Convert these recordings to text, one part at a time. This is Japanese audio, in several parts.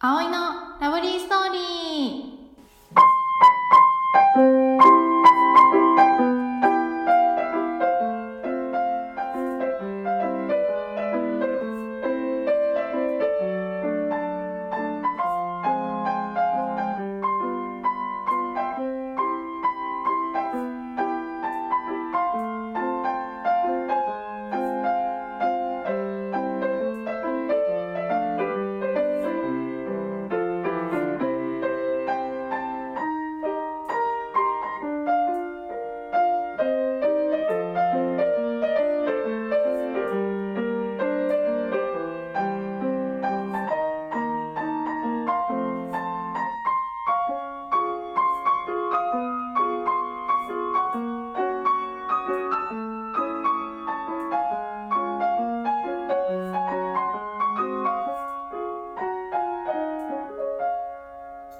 葵のラブリーストーリー。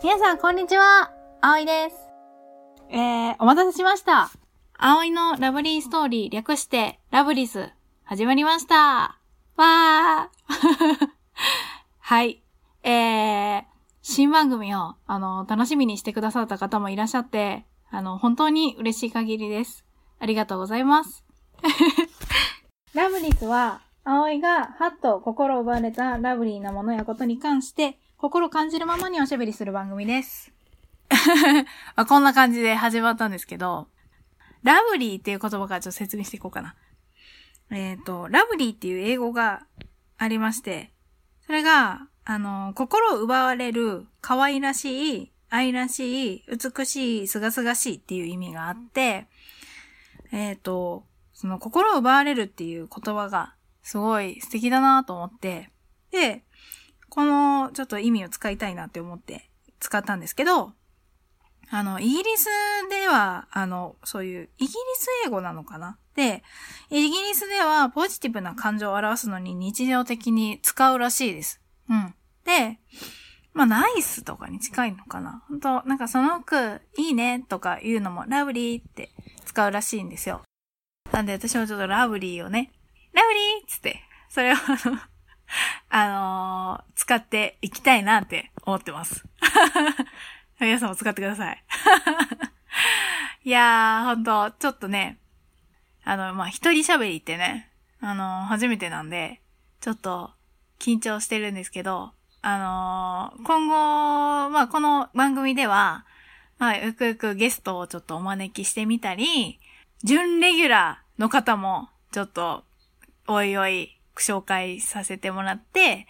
皆さん、こんにちは。葵です。えー、お待たせしました。葵のラブリーストーリー略して、ラブリス、始まりました。わー。はい。えー、新番組を、あの、楽しみにしてくださった方もいらっしゃって、あの、本当に嬉しい限りです。ありがとうございます。ラブリスは、葵がハッと心奪われたラブリーなものやことに関して、心感じるままにおしゃべりする番組です。ま あこんな感じで始まったんですけど、ラブリーっていう言葉からちょっと説明していこうかな。えっ、と、ラブリーっていう英語がありまして、それが、あの、心を奪われる、可愛らしい、愛らしい、美しい、すがすがしいっていう意味があって、えっ、と、その心を奪われるっていう言葉がすごい素敵だなと思って、で、このちょっと意味を使いたいなって思って使ったんですけど、あの、イギリスでは、あの、そういう、イギリス英語なのかな？で、イギリスではポジティブな感情を表すのに日常的に使うらしいです。うん。で、まあ、ナイスとかに近いのかな？本当なんかその服、いいねとか言うのも、ラブリーって使うらしいんですよ。なんで私もちょっとラブリーをね、ラブリーっつって、それをあの、あのー使っていきたいなって思ってます。皆さんも使ってください。いやー、ほんと、ちょっとね、あの、まあ、一人喋りってね、あのー初めてなんで、ちょっと緊張してるんですけど、あのー今後、まあ、この番組では、まあ、ゆくゆくゲストをちょっとお招きしてみたり、準レギュラーの方も、ちょっと、おいおい、紹介させてもらって、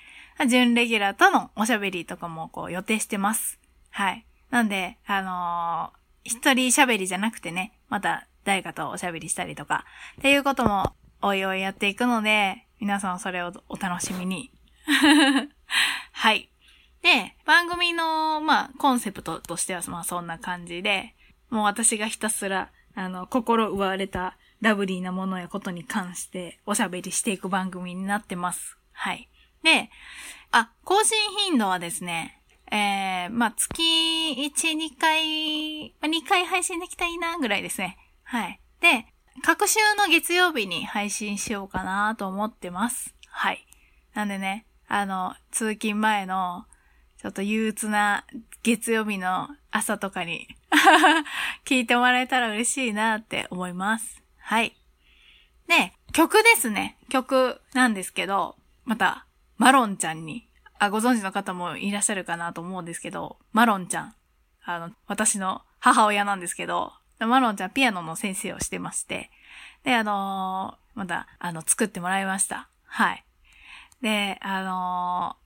準レギュラーとのおしゃべりとかもこう予定してます。はい。なんで、あのー一人喋りじゃなくてね、また誰かとおしゃべりしたりとか、っていうこともおいおいやっていくので、皆さんそれをお楽しみに。はい。で、番組の、まあ、コンセプトとしては、まあ、そんな感じで、もう私がひたすら、あの、心奪われたラブリーなものやことに関しておしゃべりしていく番組になってます。はい。で、あ、更新頻度はですね、えー、まあ、月1、2回、まあ、2回配信できたらいいな、ぐらいですね。はい。で、各週の月曜日に配信しようかなと思ってます。はい。なんでね、あの、通勤前の、ちょっと憂鬱な月曜日の朝とかに 聞いてもらえたら嬉しいなって思います。はい。で、曲ですね。曲なんですけど、また、マロンちゃんに、あ、ご存知の方もいらっしゃるかなと思うんですけど、マロンちゃん。あの、私の母親なんですけど、マロンちゃんピアノの先生をしてまして、で、あのーまた、あの、作ってもらいました。はい。で、あの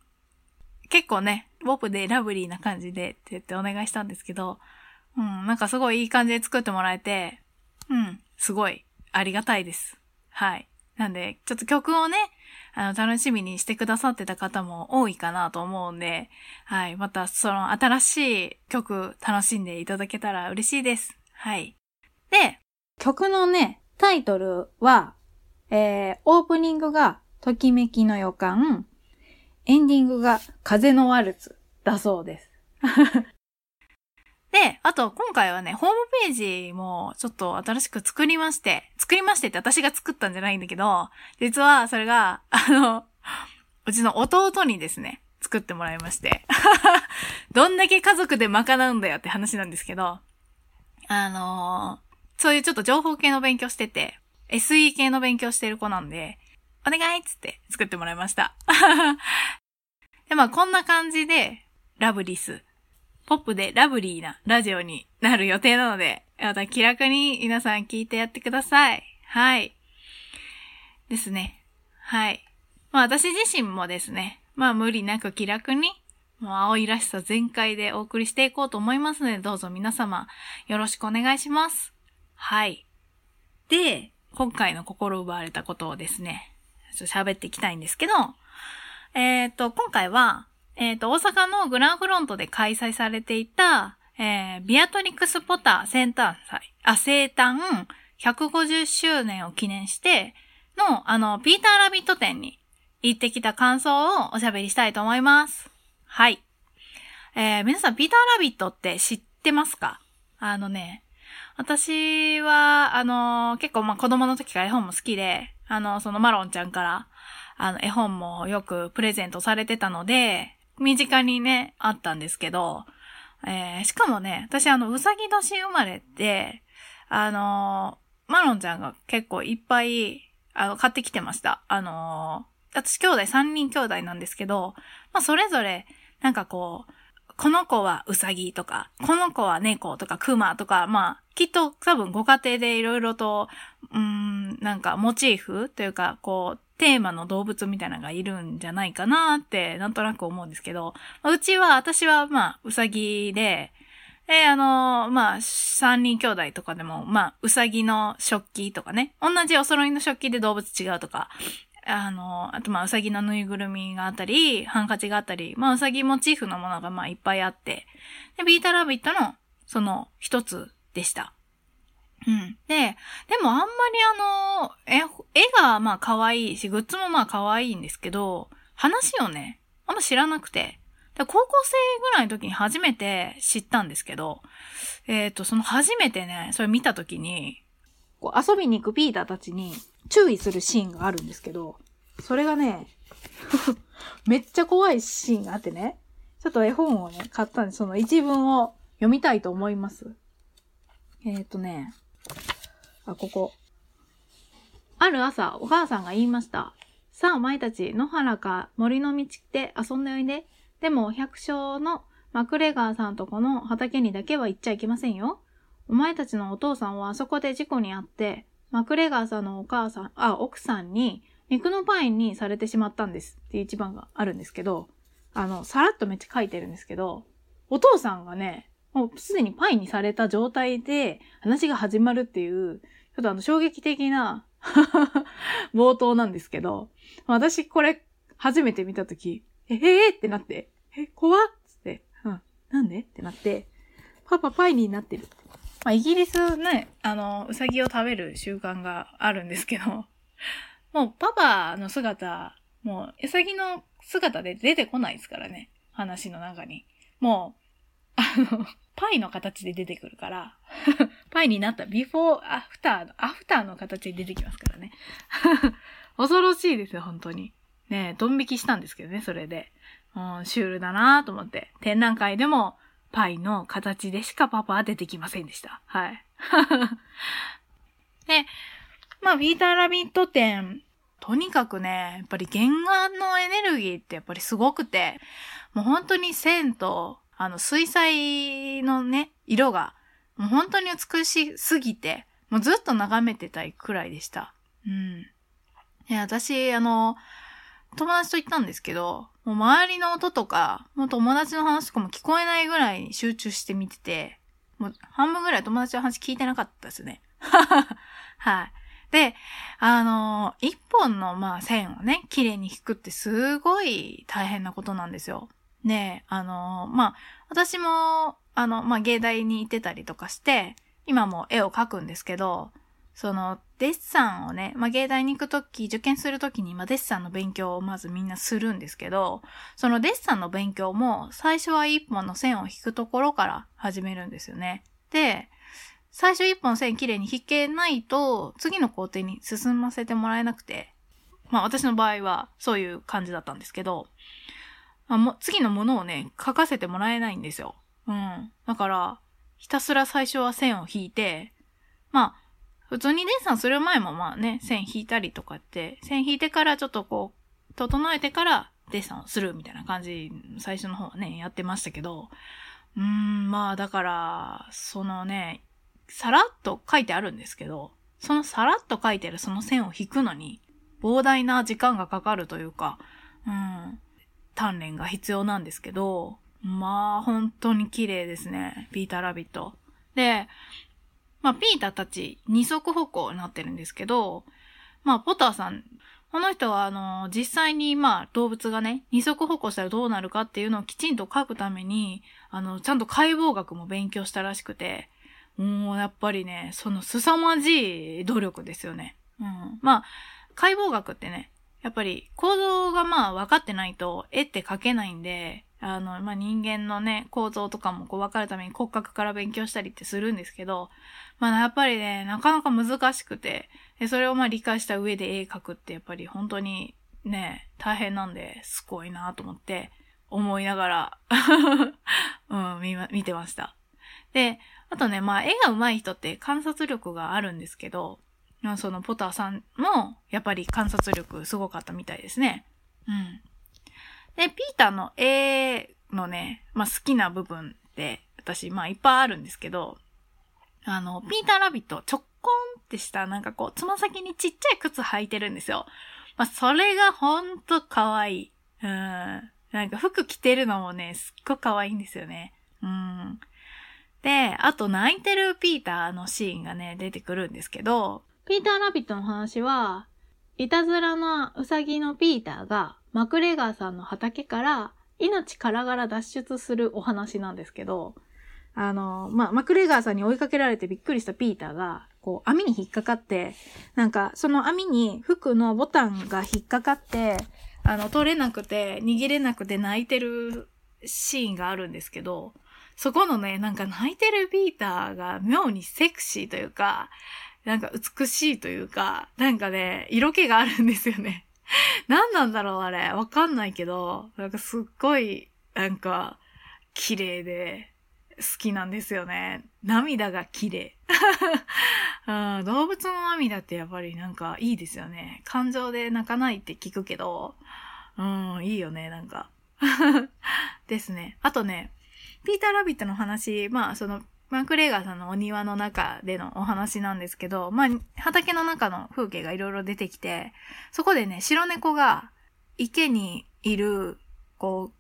ー結構ね、ポップでラブリーな感じでって言ってお願いしたんですけど、うん、なんかすごいいい感じで作ってもらえて、うん、すごいありがたいです。はい。なんで、ちょっと曲をね、あの、楽しみにしてくださってた方も多いかなと思うんで、はい。また、その新しい曲楽しんでいただけたら嬉しいです。はい。で、曲のね、タイトルは、えー、オープニングが、ときめきの予感、エンディングが、風のワルツだそうです。で、あと、今回はね、ホームページもちょっと新しく作りまして、作りましてって私が作ったんじゃないんだけど、実はそれが、あの、うちの弟にですね、作ってもらいまして。どんだけ家族で賄うんだよって話なんですけど、あのーそういうちょっと情報系の勉強してて、SE 系の勉強してる子なんで、お願いっつって作ってもらいました。で、まあこんな感じで、ラブリス、ポップでラブリーなラジオになる予定なので、また気楽に皆さん聞いてやってください。はい。ですね。はい。まあ私自身もですね、まあ無理なく気楽に、もう青いらしさ全開でお送りしていこうと思いますので、どうぞ皆様よろしくお願いします。はい。で、今回の心奪われたことをですね、ちょっと喋っていきたいんですけど、えっ、と、今回は、えっ、と、大阪のグランフロントで開催されていた、えービアトリックスポター生誕祭、あ、生誕150周年を記念しての、あの、ピーターラビット展に行ってきた感想をおしゃべりしたいと思います。はい。えー皆さん、ピーターラビットって知ってますか？あのね、私は、あの、結構ま子供の時から絵本も好きで、あの、そのマロンちゃんから、あの、絵本もよくプレゼントされてたので、身近にね、あったんですけど、えーしかもね、私あの、うさぎ年生まれで、あの、マロンちゃんが結構いっぱい、あの、買ってきてました。あの、私兄弟3人兄弟なんですけど、まあ、それぞれ、なんかこう、この子はウサギとか、この子は猫とかクマとか、まあ、きっと多分ご家庭でいろいろと、うん、なんかモチーフというか、こう、テーマの動物みたいなのがいるんじゃないかなって、なんとなく思うんですけど、まあうちは、私はまあ、ウサギで、で、あの、まあ、三人兄弟とかでも、まあ、うさぎの食器とかね、同じお揃いの食器で動物違うとか、あの、あとまあ、うさぎのぬいぐるみがあったり、ハンカチがあったり、まあ、うさぎモチーフのものがまあ、いっぱいあって、で、ビータラビットの、その、一つでした。うん。で、でもあんまりあの、絵、絵がまあ可愛いし、グッズもまあ可愛いんですけど、話をね、あんま知らなくて、高校生ぐらいの時に初めて知ったんですけど、えっ、と、その初めてね、それ見た時に、こう遊びに行くピーターたちに注意するシーンがあるんですけど、それがね、めっちゃ怖いシーンがあってね、ちょっと絵本をね、買ったんで、その一文を読みたいと思います。えっ、とね、あ、ここ。ある朝、お母さんが言いました。さあ、お前たち、野原か森の道で遊んでおいで。でも、百姓のマクレガーさんとこの畑にだけは行っちゃいけませんよ。お前たちのお父さんはあそこで事故にあって、マクレガーさんのお母さん、あ、奥さんに肉のパインにされてしまったんですっていう一番があるんですけど、あの、さらっとめっちゃ書いてるんですけど、お父さんがね、もうすでにパイにされた状態で話が始まるっていう、ちょっとあの衝撃的な 冒頭なんですけど、私これ初めて見たとき、え、えー、ってなって、え、怖っつって、うん、なんで？ってなって、パパパイになってる。まあ、イギリスね、あの、うさぎを食べる習慣があるんですけど、もうパパの姿、もう、うさぎの姿で出てこないですからね、話の中に。もう、あの、パイの形で出てくるから、パイになったビフォー、アフターの、アフターの形で出てきますからね。恐ろしいですよ、本当に。ね、ドン引きしたんですけどね、それで。うん、シュールだなと思って。展覧会でも、パイの形でしかパパは出てきませんでした。はい。で、まあ、ピーターラビット展、とにかくね、やっぱり原画のエネルギーってやっぱりすごくて、もう本当に線と、あの、水彩のね、色が、もう本当に美しすぎて、もうずっと眺めてたいくらいでした。うん。で、私、あの、友達と行ったんですけど、もう周りの音とか、もう友達の話とかも聞こえないぐらいに集中して見てて、もう半分ぐらい友達の話聞いてなかったですね。はい。で、あの一本の、まあ、線をね、綺麗に引くってすごい大変なことなんですよ。ねあのまあ、私も、あの、まあ、芸大に行ってたりとかして、今も絵を描くんですけど、その、デッサンをね、まあ、芸大に行くとき、受験するときに、まあ、デッサンの勉強をまずみんなするんですけど、そのデッサンの勉強も、最初は一本の線を引くところから始めるんですよね。で、最初一本線綺麗に引けないと、次の工程に進ませてもらえなくて、まあ私の場合はそういう感じだったんですけど、まあ、も、次のものをね、書かせてもらえないんですよ。うん。だから、ひたすら最初は線を引いて、まあ、普通にデッサンする前もまあね、線引いたりとかって、線引いてからちょっとこう、整えてからデッサンをするみたいな感じ、最初の方はね、やってましたけど、うーん、まあだから、そのね、さらっと書いてあるんですけど、そのさらっと書いてるその線を引くのに、膨大な時間がかかるというか、うん、鍛錬が必要なんですけど、まあ、本当に綺麗ですね。ピーターラビット。で、まあ、ピーターたち二足歩行になってるんですけど、まあ、ポターさん、この人は、あの、実際に、まあ、動物がね、二足歩行したらどうなるかっていうのをきちんと書くために、あの、ちゃんと解剖学も勉強したらしくて、もう、やっぱりね、その凄まじい努力ですよね。うん。まあ、解剖学ってね、やっぱり構造がまあ分かってないと絵って描けないんで、あの、まあ、人間のね、構造とかもこう分かるために骨格から勉強したりってするんですけど、まあ、やっぱりね、なかなか難しくて、でそれをまあ理解した上で絵描くってやっぱり本当にね、大変なんで、すごいなと思って、思いながら うん、見、見てました。で、あとね、まあ、絵が上手い人って観察力があるんですけど、そのポターさんも、やっぱり観察力すごかったみたいですね。うん。で、ピーターの絵のね、まあ好きな部分って、私、まあいっぱいあるんですけど、あの、ピーターラビット、ちょっこんってした、なんかこう、つま先にちっちゃい靴履いてるんですよ。まあそれがほんと可愛い。うん。なんか服着てるのもね、すっごい可愛いんですよね。うん。で、あと泣いてるピーターのシーンがね、出てくるんですけど、ピーターラビットの話は、いたずらなウサギのピーターがマクレガーさんの畑から命からがら脱出するお話なんですけど、あの、まあ、マクレガーさんに追いかけられてびっくりしたピーターが、こう、網に引っかかって、なんか、その網に服のボタンが引っかかって、あの、取れなくて、逃げれなくて泣いてるシーンがあるんですけど、そこのね、なんか泣いてるピーターが妙にセクシーというか、なんか美しいというか、なんかね、色気があるんですよね。何なんだろうあれ。わかんないけど、なんかすっごい、なんか、綺麗で、好きなんですよね。涙が綺麗。動物の涙ってやっぱりなんかいいですよね。感情で泣かないって聞くけど、うん、いいよね、なんか。ですね。あとね、ピーターラビットの話、まあ、その、マク・レーガーさんのお庭の中でのお話なんですけど、まあ、畑の中の風景がいろいろ出てきて、そこでね、白猫が池にいる、こ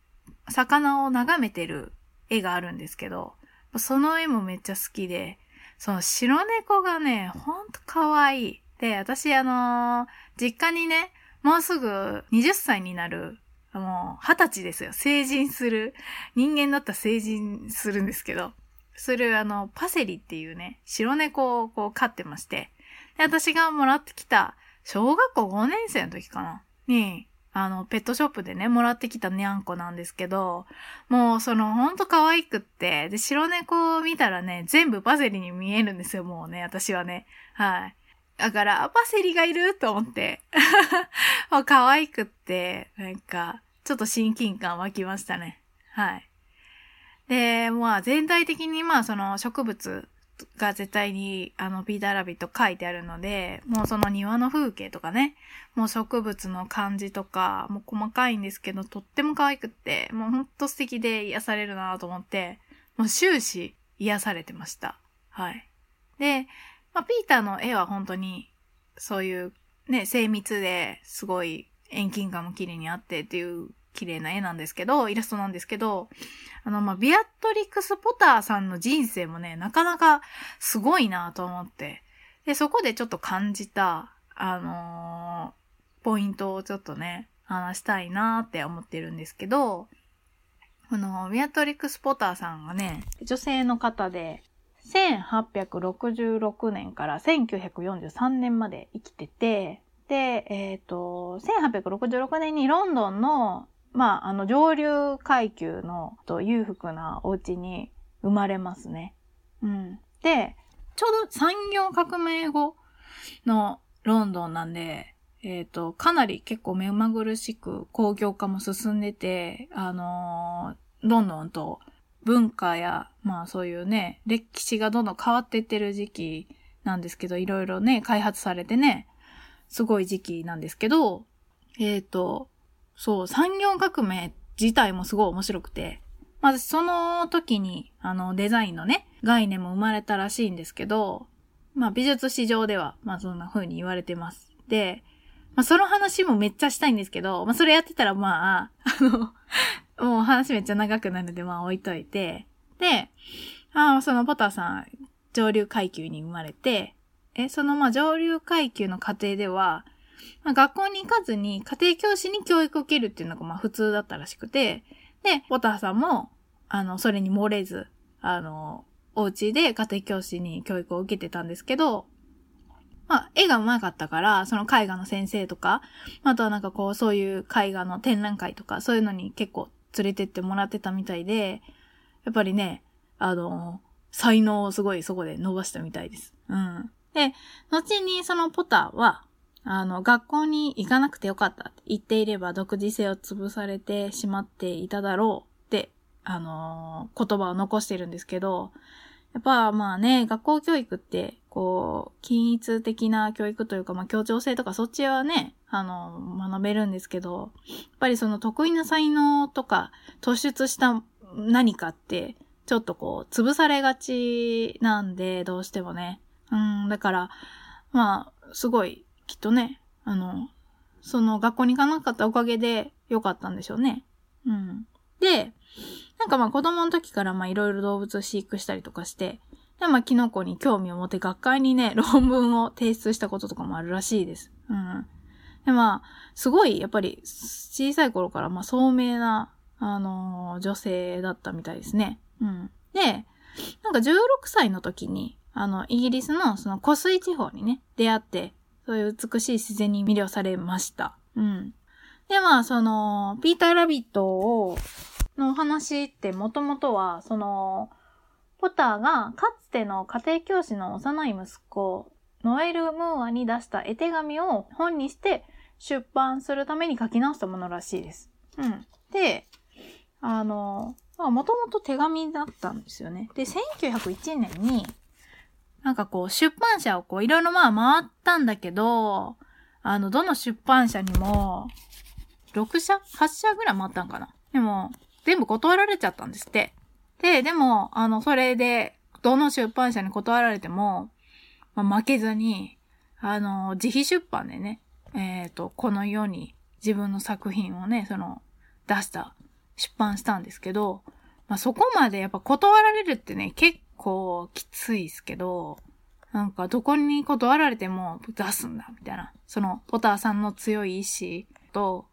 う、魚を眺めてる絵があるんですけど、その絵もめっちゃ好きで、その白猫がね、ほんと可愛い。で、私あのー、実家にね、もうすぐ20歳になる、もう20歳ですよ。成人する。人間だったら成人するんですけど、するあの、パセリっていうね、白猫をこう飼ってまして、で、私がもらってきた、小学校5年生の時かなに、あの、ペットショップでね、もらってきたにゃんこなんですけど、もうそのほんと可愛くって、で、白猫を見たらね、全部パセリに見えるんですよ、もうね、私はね。はい。だから、パセリがいると思って。もう可愛くって、なんか、ちょっと親近感湧きましたね。はい。で、まあ全体的にまあその植物が絶対にあのピーターラビット書いてあるので、もうその庭の風景とかね、もう植物の感じとか、もう細かいんですけど、とっても可愛くって、もうほんと素敵で癒されるなと思って、もう終始癒されてました。はい。で、まあピーターの絵は本当に、そういうね、精密ですごい遠近感も綺麗にあってっていう綺麗な絵なんですけど、イラストなんですけど、あの、まあ、ビアトリクス・ポターさんの人生もね、なかなかすごいなと思って、で、そこでちょっと感じた、あのー、ポイントをちょっとね、話したいなって思ってるんですけど、この、ビアトリクス・ポターさんがね、女性の方で、1866年から1943年まで生きてて、で、えっ、ー、と、1866年にロンドンのまあ、あの、上流階級のと裕福なお家に生まれますね。うん。で、ちょうど産業革命後のロンドンなんで、えっ、ー、と、かなり結構目まぐるしく工業化も進んでて、あのー、どんどんと文化や、まあそういうね、歴史がどんどん変わっていってる時期なんですけど、いろいろね、開発されてね、すごい時期なんですけど、えっ、ー、と、そう、産業革命自体もすごい面白くて、まずその時に、あの、デザインのね、概念も生まれたらしいんですけど、まあ美術史上では、まあそんな風に言われてます。で、まあその話もめっちゃしたいんですけど、まあそれやってたらまあ、あの、もう話めっちゃ長くなるのでまあ置いといて、で、ああ、そのポターさん、上流階級に生まれて、え、そのまあ上流階級の家庭では、まあ、学校に行かずに家庭教師に教育を受けるっていうのがまあ普通だったらしくて、で、ポターさんも、あの、それに漏れず、あの、お家で家庭教師に教育を受けてたんですけど、まあ、絵が上手かったから、その絵画の先生とか、あとはなんかこう、そういう絵画の展覧会とか、そういうのに結構連れてってもらってたみたいで、やっぱりね、あの、才能をすごいそこで伸ばしたみたいです。うん。で、後にそのポターは、あの、学校に行かなくてよかったって言っていれば独自性を潰されてしまっていただろうって、あのー、言葉を残してるんですけど、やっぱまあね、学校教育って、こう、均一的な教育というか、まあ協調性とかそっちはね、あの、学べるんですけど、やっぱりその得意な才能とか突出した何かって、ちょっとこう、潰されがちなんで、どうしてもね。うん、だから、まあ、すごい、きっとね、あの、その学校に行かなかったおかげで良かったんでしょうね。うん。で、なんかまあ子供の時からまあいろいろ動物を飼育したりとかして、でまあキノコに興味を持って学会にね、論文を提出したこととかもあるらしいです。うん。でまあ、すごいやっぱり小さい頃からまあ聡明な、あのー、女性だったみたいですね。うん。で、なんか16歳の時に、あの、イギリスのその湖水地方にね、出会って、そういう美しい自然に魅了されました。うん。で、まあ、その、ピーター・ラビットを、のお話ってもともとは、その、ポターがかつての家庭教師の幼い息子、ノエル・ムーアに出した絵手紙を本にして出版するために書き直したものらしいです。うん。で、あの、もともと手紙だったんですよね。で、1901年に、なんかこう、出版社をこう、いろいろまあ回ったんだけど、あの、どの出版社にも、6社 ?8 社ぐらい回ったんかな？でも、全部断られちゃったんですって。で、でも、あの、それで、どの出版社に断られても、まあ、負けずに、あの、自費出版でね、えっ、ー、と、この世に自分の作品をね、その、出した、出版したんですけど、まあ、そこまでやっぱ断られるってね、結構きついですけど、なんかどこに断られても出すんだ、みたいな。その、ポターさんの強い意志と、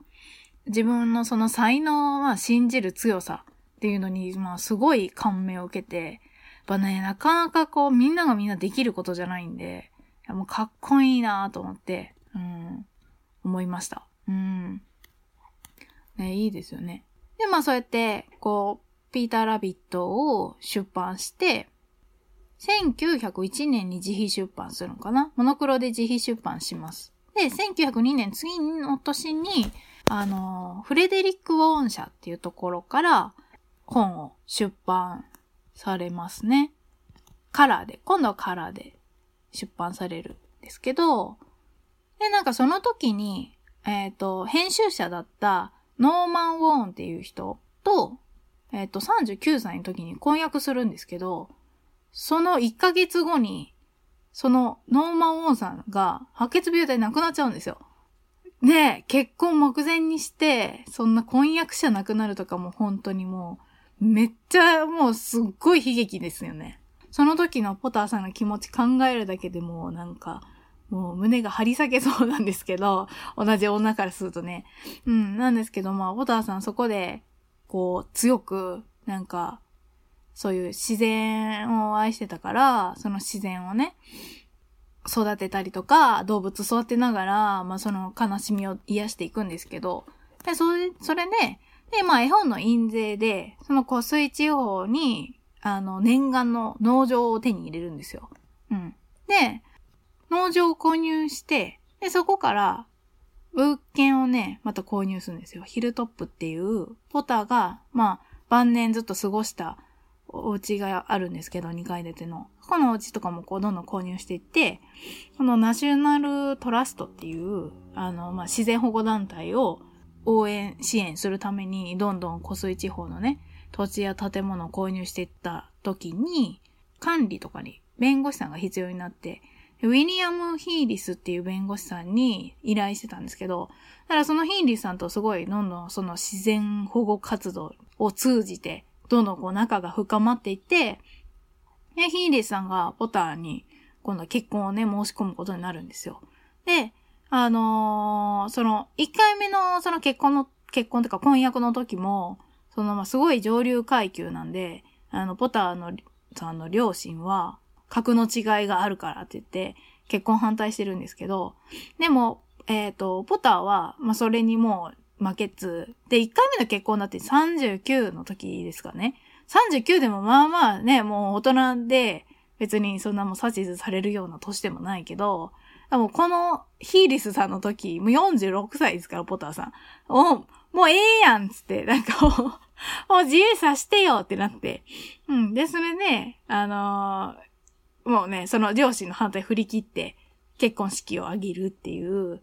自分のその才能は信じる強さっていうのに、まあすごい感銘を受けて、やっぱね、なかなかこうみんながみんなできることじゃないんで、もうかっこいいなと思って、うん、思いました。うん。ね、いいですよね。で、まあそうやって、こう、ピーター・ラビットを出版して、1901年に自費出版するのかな？モノクロで自費出版します。で、1902年次の年に、あの、フレデリック・ウォーン社っていうところから本を出版されますね。カラーで、今度はカラーで出版されるんですけど、で、なんかその時に、えっ、ー、と、編集者だったノーマン・ウォーンっていう人と、えっ、ー、と、39歳の時に婚約するんですけど、その1ヶ月後に、そのノーマン・ウォーンさんが白血病で亡くなっちゃうんですよ。ね結婚目前にして、そんな婚約者亡くなるとかも本当にもう、めっちゃもうすっごい悲劇ですよね。その時のポターさんの気持ち考えるだけでもなんか、もう胸が張り裂けそうなんですけど、同じ女からするとね。うん、なんですけど、まあ、ポターさんそこで、こう、強く、なんか、そういう自然を愛してたから、その自然をね、育てたりとか、動物育てながら、まあその悲しみを癒していくんですけど、で、それ、それで、で、まあ絵本の印税で、その湖水地方に、あの、念願の農場を手に入れるんですよ。うん。で、農場を購入して、で、そこから、物件をね、また購入するんですよ。ヒルトップっていう、ポターが、まあ、晩年ずっと過ごしたお家があるんですけど、2階建ての。このお家とかもこう、どんどん購入していって、このナショナルトラストっていう、あの、まあ、自然保護団体を応援、支援するために、どんどん湖水地方のね、土地や建物を購入していった時に、管理とかに弁護士さんが必要になって、ウィリアム・ヒーリスっていう弁護士さんに依頼してたんですけど、だからそのヒーリスさんとすごいどんどんその自然保護活動を通じて、どんどんこう仲が深まっていって、で、ヒーリスさんがポターに今度結婚をね、申し込むことになるんですよ。で、あのー、その、一回目のその結婚の、結婚とか婚約の時も、その、ま、すごい上流階級なんで、あの、ポターの、さんの両親は、格の違いがあるからって言って、結婚反対してるんですけど、でも、えっ、ー、と、ポターは、まあ、それにもう負けつ、で、1回目の結婚だって39の時ですかね。39でもまあまあね、もう大人で、別にそんなもう指図されるような年でもないけど、でもこのヒーリスさんの時、もう46歳ですから、ポターさん。おもうええやんつって、なんかもう、もう自由さしてよってなって。うん。で、それで、あのー、もうね、その両親の反対振り切って、結婚式を挙げるっていう、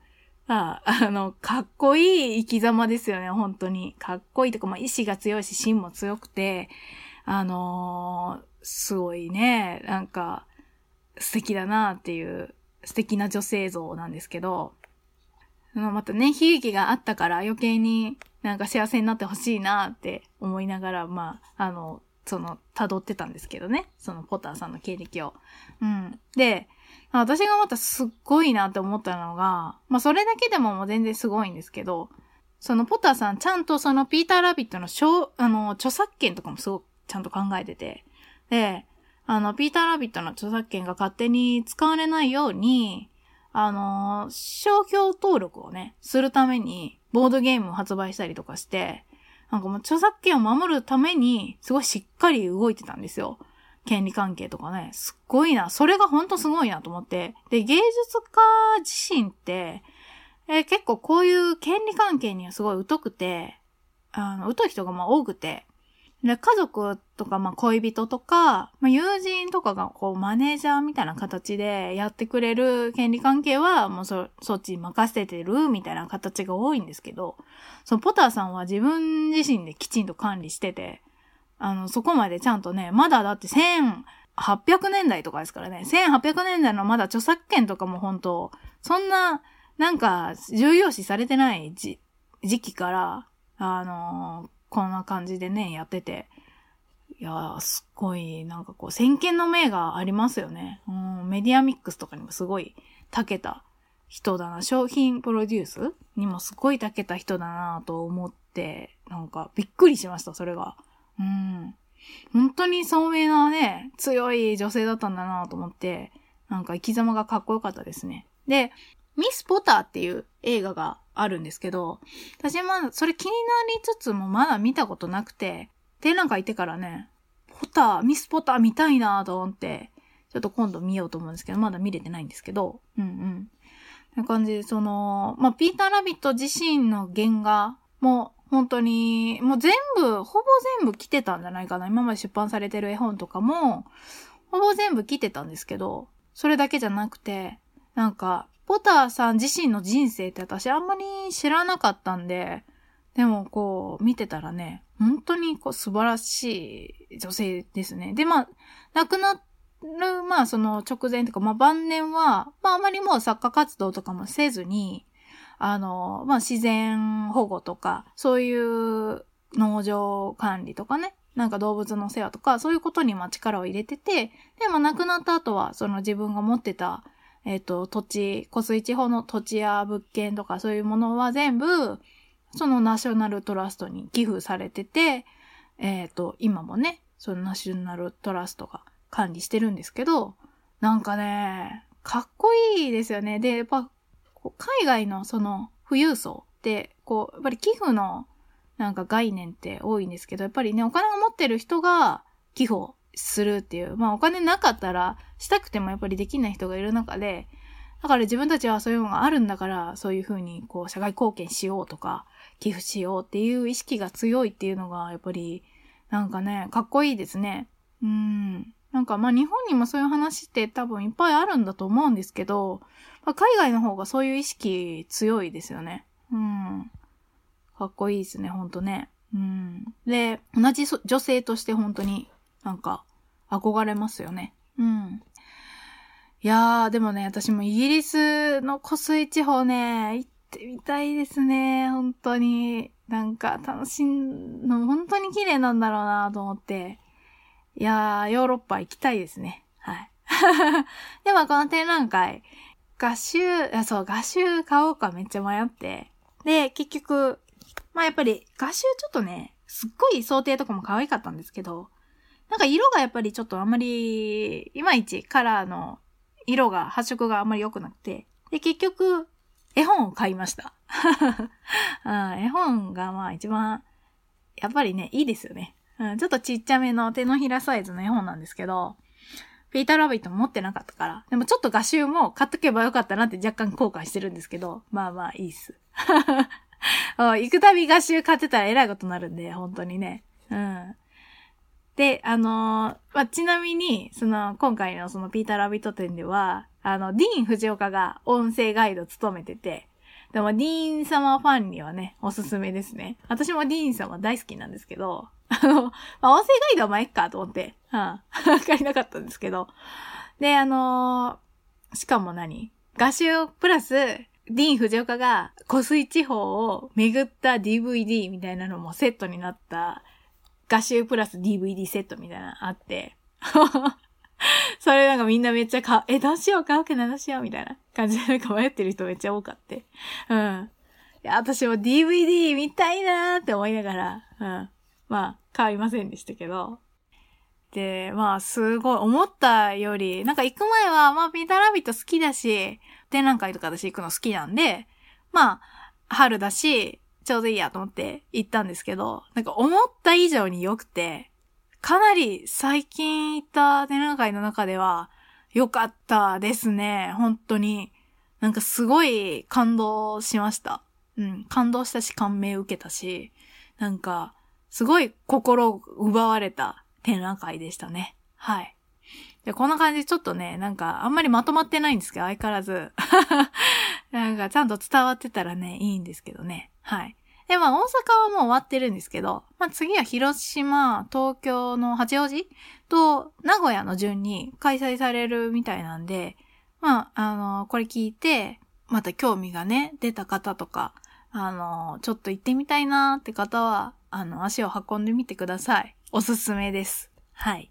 ああの、かっこいい生き様ですよね、本当に。かっこいいとか、まあ、意志が強いし、芯も強くて、あのー、すごいね、なんか、素敵だなっていう、素敵な女性像なんですけど、またね、悲劇があったから余計になんか幸せになってほしいなって思いながら、まあ、あの、その、辿ってたんですけどね。そのポターさんの経歴を。うん。で、私がまたすっごいなって思ったのが、まあそれだけでももう全然すごいんですけど、そのポターさんちゃんとそのピーターラビットの小あの、著作権とかもすごくちゃんと考えてて、で、あの、ピーターラビットの著作権が勝手に使われないように、あの、商標登録をね、するために、ボードゲームを発売したりとかして、なんかもう著作権を守るために、すごいしっかり動いてたんですよ。権利関係とかね。すっごいな。それがほんとすごいなと思って。で、芸術家自身って、えー、結構こういう権利関係にはすごい疎くて、あの、疎い人がまあ多くて、で、家族とか、まあ、恋人とか、まあ、友人とかが、こう、マネージャーみたいな形でやってくれる権利関係は、もうそ、そっちに任せてるみたいな形が多いんですけど、そのポターさんは自分自身できちんと管理してて、あの、そこまでちゃんとね、まだだって1800年代とかですからね、1800年代のまだ著作権とかも本当そんな、なんか、重要視されてない時期から、あのこんな感じでね、やってて。いやー、すっごい、なんかこう、先見の明がありますよね。うん、メディアミックスとかにもすごい、長けた人だな。商品プロデュースにもすごい長けた人だなと思って、なんか、びっくりしました、それが。うん。本当に聡明なね、強い女性だったんだなと思って、なんか生き様がかっこよかったですね。で、ミス・ポターっていう映画があるんですけど、私はまだそれ気になりつつもまだ見たことなくて、展覧会行ってからね、ポター、ミスポター見たいなと思って、ちょっと今度見ようと思うんですけど、まだ見れてないんですけど、うんうん。な感じで、その、まあ、ピーターラビット自身の原画も本当に、もう全部、ほぼ全部来てたんじゃないかな。今まで出版されてる絵本とかも、ほぼ全部来てたんですけど、それだけじゃなくて、なんか、ポターさん自身の人生って私あんまり知らなかったんで、でもこう見てたらね、本当にこう素晴らしい女性ですね。で、まあ、亡くなる、まあその直前とか、まあ晩年は、まああまりもう作家活動とかもせずに、あの、まあ自然保護とか、そういう農場管理とかね、なんか動物の世話とか、そういうことにま力を入れてて、でも亡くなった後は、その自分が持ってたえっ、ー、と、土地、湖水地方の土地や物件とかそういうものは全部、そのナショナルトラストに寄付されてて、えっ、ー、と、今もね、そのナショナルトラストが管理してるんですけど、なんかね、かっこいいですよね。で、やっぱ、海外のその富裕層って、こう、やっぱり寄付のなんか概念って多いんですけど、やっぱりね、お金を持ってる人が寄付をするっていう。まあお金なかったらしたくてもやっぱりできない人がいる中で、だから自分たちはそういうのがあるんだから、そういうふうにこう社会貢献しようとか、寄付しようっていう意識が強いっていうのが、やっぱり、なんかね、かっこいいですね。うん。なんかまあ日本にもそういう話って多分いっぱいあるんだと思うんですけど、まあ、海外の方がそういう意識強いですよね。うん。かっこいいですね、ほんとね。うん。で、同じ女性として本当になんか憧れますよね。うん。いやー、でもね、私もイギリスの湖水地方ね、行ってみたいですね。本当に。なんか楽しんの、本当に綺麗なんだろうなと思って。いやー、ヨーロッパ行きたいですね。はい。でもこの展覧会、画集、そう、画集買おうかめっちゃ迷って。で、結局、まあやっぱり画集ちょっとね、すっごい想定とかも可愛かったんですけど、なんか色がやっぱりちょっとあんまり、いまいちカラーの色が、発色があんまり良くなくて、で、結局、絵本を買いました。絵本がまあ一番、やっぱりね、いいですよね。うん、ちょっとちっちゃめの手のひらサイズの絵本なんですけど、ピーターラビット持ってなかったから。でもちょっと画集も買っとけばよかったなって若干後悔してるんですけど、まあまあいいっす。行くたび画集買ってたらえらいことになるんで、本当にね。うん。で、あのー、まあ、ちなみに、その、今回のそのピーターラビット展では、あの、ディーン・藤岡が音声ガイドを務めてて、でも、ディーン様ファンにはね、おすすめですね。私もディーン様大好きなんですけど、あの、まあ、音声ガイドはまあ、いっかと思って、うん、わかりなかったんですけど。で、あのー、しかも何？画集プラス、ディーン・藤岡が湖水地方を巡った DVD みたいなのもセットになった画集プラス DVD セットみたいなのあって、それなんかみんなめっちゃ買う、え、どうしよう買うけどどうしよう？みたいな感じでなんか迷ってる人めっちゃ多かって。うん。いや、私も DVD 見たいなーって思いながら、うん。まあ、買いませんでしたけど。で、まあ、すごい、思ったより、なんか行く前は、まあ、ピーターラビット好きだし、展覧会とか私行くの好きなんで、まあ、春だし、ちょうどいいやと思って行ったんですけど、なんか思った以上に良くて、かなり最近行った展覧会の中では良かったですね。本当に。なんかすごい感動しました。うん。感動したし感銘受けたし、なんか、すごい心奪われた展覧会でしたね。はい。で、こんな感じでちょっとね、なんかあんまりまとまってないんですけど、相変わらず。なんかちゃんと伝わってたらね、いいんですけどね。はい。で、まあ大阪はもう終わってるんですけど、まあ次は広島、東京の八王子と名古屋の順に開催されるみたいなんで、まあ、あの、これ聞いて、また興味がね、出た方とか、あの、ちょっと行ってみたいなって方は、あの、足を運んでみてください。おすすめです。はい。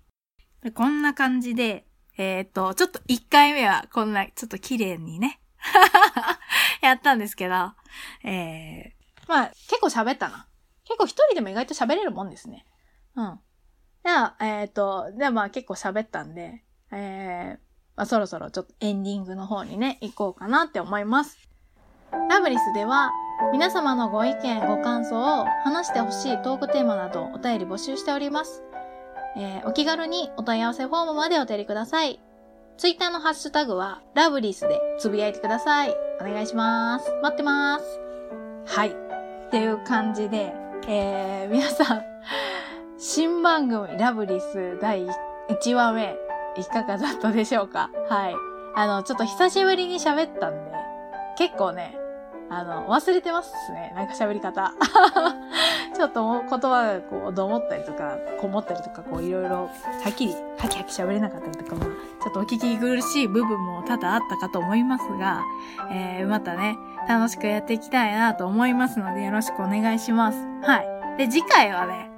こんな感じで、えっ、ー、と、ちょっと1回目はこんな、ちょっと綺麗にね、やったんですけど、えー、まあ、結構喋ったな。結構一人でも意外と喋れるもんですね。うん。じゃあ、えっ、ー、と、で、まあ結構喋ったんで、えー、まあそろそろちょっとエンディングの方にね、行こうかなって思います。ラブリスでは、皆様のご意見、ご感想を話してほしいトークテーマなどお便り募集しております。えー、お気軽にお問い合わせフォームまでお便りください。ツイッターのハッシュタグは、ラブリスでつぶやいてください。お願いします。待ってます。はい。っていう感じで、えー、皆さん、新番組ラブリス第1話目、いかがだったでしょうか？はい。あの、ちょっと久しぶりに喋ったんで、結構ね、あの、忘れてますね。なんか喋り方。ちょっと言葉がこう、どもったりとか、こもったりとか、こう、いろいろ、はっきり、はきはき喋れなかったりとかも、ちょっとお聞き苦しい部分も多々あったかと思いますが、えー、またね、楽しくやっていきたいなと思いますので、よろしくお願いします。はい。で、次回はね、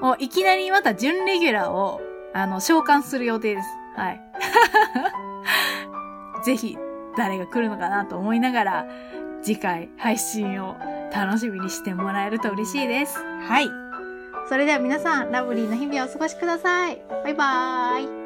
もういきなりまた準レギュラーを、あの、召喚する予定です。はい。ぜひ、誰が来るのかなと思いながら、次回配信を楽しみにしてもらえると嬉しいです。はい。それでは皆さん、ラブリーな日々をお過ごしください。バイバーイ。